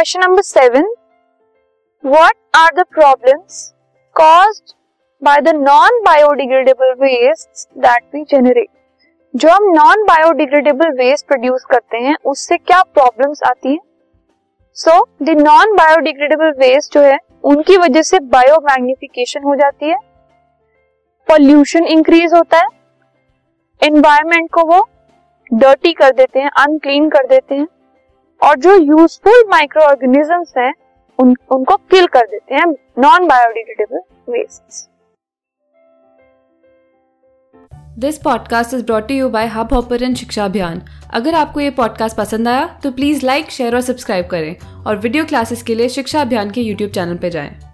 Question number seven what are the problems caused by the non biodegradable waste that we generate जो हम non biodegradable waste produce करते हैं, उससे क्या problems आती हैं? So the non biodegradable waste जो है, उनकी वजह से बायो मैग्निफिकेशन हो जाती है। पॉल्यूशन इंक्रीज होता है। एनवायरमेंट को वो डर्टी कर देते हैं अनक्लीन कर देते हैं। और जो यूजफुल माइक्रो ऑर्गेनिजम्स हैं उन, उनको किल कर देते हैं non biodegradable waste this podcast is brought you by Hubhopper Shiksha Abhiyan अगर आपको ये पॉडकास्ट पसंद आया तो प्लीज़ लाइक शेयर और सब्सक्राइब करें और वीडियो क्लासेस के लिए शिक्षा अभियान के यूट्यूब चैनल पर जाएँ।